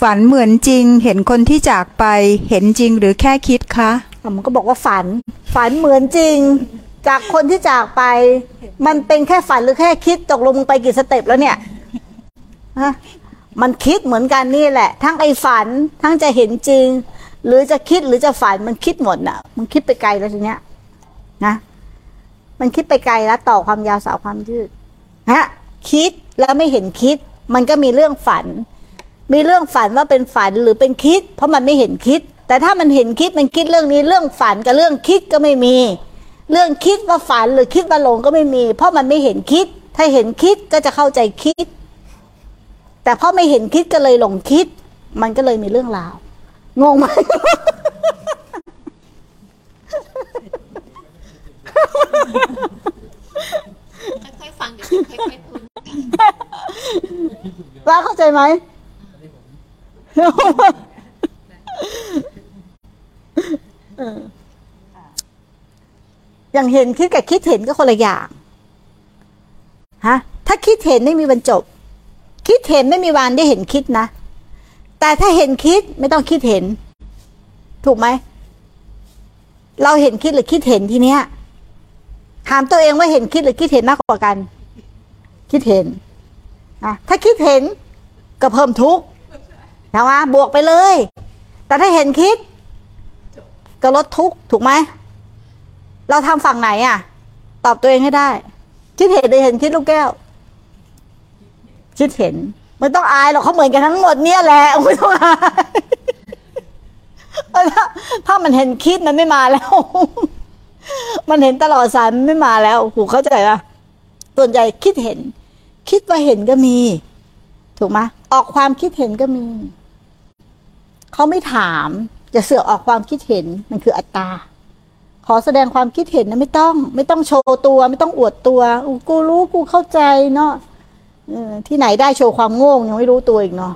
ฝันเหมือนจริง เห็นคนที่จากไป เห็นจริงหรือแค่คิดคะมันก็บอกว่าฝัน ฝันเหมือนจริง จากคนที่จากไป มันเป็นแค่ฝันหรือแค่คิดตกลงไปกี่สเต็ปแล้วเนี่ยฮะมันคิดเหมือนกันนี่แหละ ทั้งไอ้ฝัน ทั้งจะเห็นจริง หรือจะคิดหรือจะฝันมันคิดหมดน่ะ มันคิดไปไกลแล้วทีเนี้ย นะ มันคิดไปไกลแล้วต่อความยาวสาวความยืดฮะคิดแล้วไม่เห็นคิด มันก็มีเรื่องฝัน มีเรื่องฝันว่าเป็นฝันหรือเป็นคิด เพราะมันไม่เห็นคิด แต่ถ้ามันเห็นคิดมันคิดเรื่องนี้เรื่องฝันกับเรื่องคิดก็ไม่มี เรื่องคิดว่าฝันหรือคิดว่าหลงก็ไม่มี เพราะมันไม่เห็นคิด ถ้าเห็นคิดก็จะเข้าใจคิด แต่เพราะไม่เห็นคิดก็เลยหลงคิด มันก็เลยมีเรื่องราวงงไหมค่อยๆฟังเดี๋ยวค่อยๆพูดว่าเข้าใจไหมเอย่างเห็นคิดกับคิดเห็นก็คนละอย่าง ฮะ ถ้าคิดเห็นไม่มีวันจบ คิดเห็นไม่มีวันได้เห็นคิดนะ แต่ถ้าเห็นคิดไม่ต้องคิดเห็น ถูกไหม เราเห็นคิดหรือคิดเห็นทีเนี้ย ถามตัวเองว่าเห็นคิดหรือคิดเห็นมากกว่ากัน คิดเห็นนะถ้าคิดเห็นก็เพิ่มทุกข์ นะวะบวกไปเลย แต่ถ้าเห็นคิด ก็ลดทุกถูกไหม เราทำฝั่งไหนอะ ตอบตัวเองให้ได้ คิดเห็นหรือเห็นคิดลูกแก้ว คิดเห็นไม่ต้องอายหรอกเขาเหมือนกันทั้งหมดเนี่ยแหละไม่ต้องอายถ้าถ้ามันเห็นคิดมันไม่มาแล้ว มันเห็นตลอดสายมันไม่มาแล้วหูเข้าใจปะส่วนใหญ่คิดเห็น คิดว่าเห็นก็มี ถูกไหมออกความคิดเห็นก็มี เขาไม่ถามจะเสือกออกความคิดเห็นมันคืออัตตา ขอแสดงความคิดเห็นนะไม่ต้อง ไม่ต้องโชว์ตัว ไม่ต้องอวดตัวกูรู้กูเข้าใจเนาะที่ไหนได้โชว์ความโง่ยังไม่รู้ตัวอีกเนาะ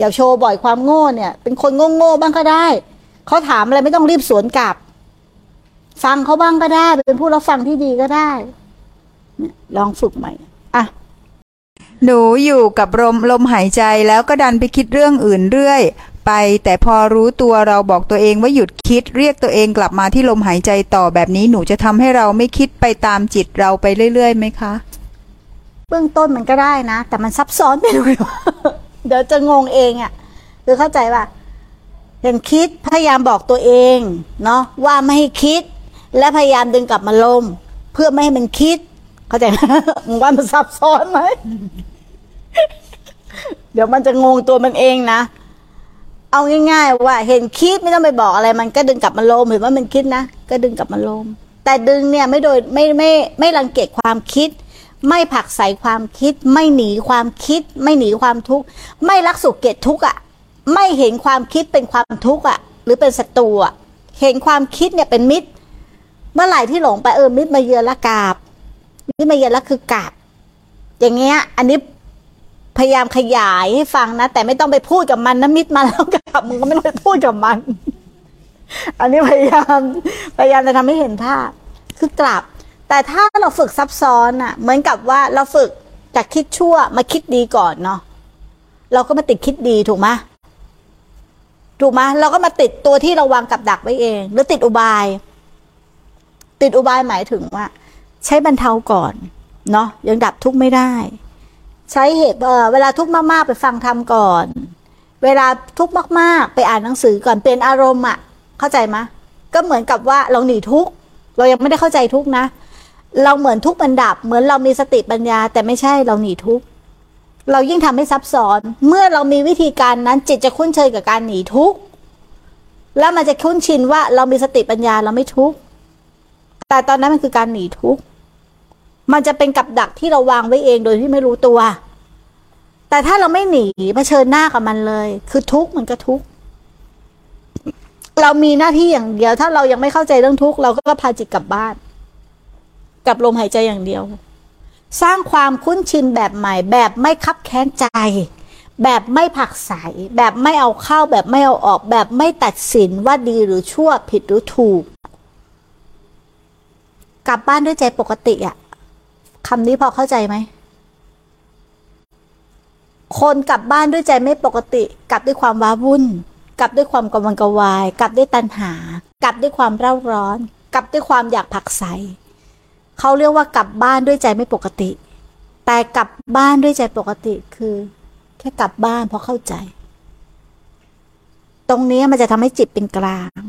อย่าโชว์บ่อยความโง่เนี่ย เป็นคนโง่ๆบ้างก็ได้เขาถามอะไรไม่ต้องรีบสวนกลับ ฟังเขาบ้างก็ได้ เป็นผู้รับฟังที่ดีก็ได้ลองฝึกใหม่อะหนูอยู่กับลมลมหายใจแล้วก็ดันไปคิดเรื่องอื่นเรื่อย ไป แต่พอรู้ตัวเราบอกตัวเองว่าหยุดคิด เรียกตัวเองกลับมาที่ลมหายใจต่อแบบนี้หนูจะทำให้เราไม่คิดไปตามจิตเราไปเรื่อยๆไหมคะ เบื้องต้นมันก็ได้นะ แต่มันซับซ้อนไปหน่อยเดี๋ยวจะงงเองอะ่ะคือเข้าใจว่าอย่างคิดพยายามบอกตัวเองเนาะว่าไม่ให้คิด และพยายามดึงกลับมาลม เพื่อไม่ให้มันคิด เข้าใจไหมว่ามันซับซ้อนไหมเดี๋ยวมันจะงงตัวมันเองนะ เอาง่าย ๆ ว่าเห็นคิดไม่ต้องไปบอกอะไร มันก็ดึงกลับมาลมเห็นว่ามันคิดนะก็ดึงกลับมาลม แต่ดึงเนี่ยไม่โดยไม่ไม่ไม่รังเกียจความคิด ไม่ผักใส่ความคิด ไม่หนีความคิด ไม่หนีความทุกข์ไม่รักสุขเกลียดทุกข์อะ ไม่เห็นความคิดเป็นความทุกข์อะ หรือเป็นศัตรูอะเห็นความคิดเนี่ยเป็นมิตร เมื่อไหร่ที่หลงไปเออมิตรมาเยือนละกาบมิตรมาเยือนละคือกาบอย่างเงี้ย อันนี้ พยายามขยายให้ฟังนะ แต่ไม่ต้องไปพูดกับมันนะมิตรมาแล้วกาบมึงก็ไม่ต้องไปพูดกับมัน อันนี้พยายามพยายามจะทำให้เห็นภาพ คือกลับ แต่ถ้าเราฝึกซับซ้อนอะเหมือนกับว่าเราฝึกจากคิดชั่วมาคิดดีก่อนเนาะเราก็มาติดคิดดีถูกไหมถูกไหมเราก็มาติดตัวที่เราวางกับดักไว้เอง หรือติดอุบาย ติดอุบายหมายถึงว่า ใช้บรรเทาก่อน เนาะยังดับทุกข์ไม่ได้ ใช้เหตุเวลาทุกข์มากๆ ไปฟังธรรมก่อน เวลาทุกข์มากๆ ไปอ่านหนังสือก่อนเป็นอารมณ์อะเข้าใจไหมก็เหมือนกับว่าเราหนีทุกข์เรายังไม่ได้เข้าใจทุกข์นะ เราเหมือนทุกข์มันดับ เหมือนเรามีสติปัญญา แต่ไม่ใช่เราหนีทุกข์เรายิ่งทำให้ซับซ้อน เมื่อเรามีวิธีการนั้นจิตจะคุ้นเคยกับการหนีทุกข์แล้วมันจะคุ้นชินว่าเรามีสติปัญญาเราไม่ทุกข์แต่ตอนนั้นมันคือการหนีทุกข์ มันจะเป็นกับดักที่เราวางไว้เองโดยที่ไม่รู้ตัว แต่ถ้าเราไม่หนีเผชิญหน้ากับมันเลย คือทุกข์มันก็ทุกข์เรามีหน้าที่อย่างเดียว ถ้าเรายังไม่เข้าใจเรื่องทุกข์เราก็พาจิตกลับบ้าน กับลมหายใจอย่างเดียว สร้างความคุ้นชินแบบใหม่ แบบไม่คับแค้นใจ แบบไม่ผักใสแบบไม่เอาเข้าแบบไม่เอาออก แบบไม่ตัดสินว่าดีหรือชั่วผิดหรือถูก กลับบ้านด้วยใจปกติอะ คำนี้พอเข้าใจไหม คนกลับบ้านด้วยใจไม่ปกติ กลับด้วยความว้าวุ่น กลับด้วยความกังวลกวาย กลับด้วยตัณหา กลับด้วยความเร่าร้อน กลับด้วยความอยากผักไสเขาเรียกว่ากลับบ้านด้วยใจไม่ปกติ แต่กลับบ้านด้วยใจปกติคือ แค่กลับบ้านเพราะเข้าใจ ตรงนี้มันจะทำให้จิตเป็นกลาง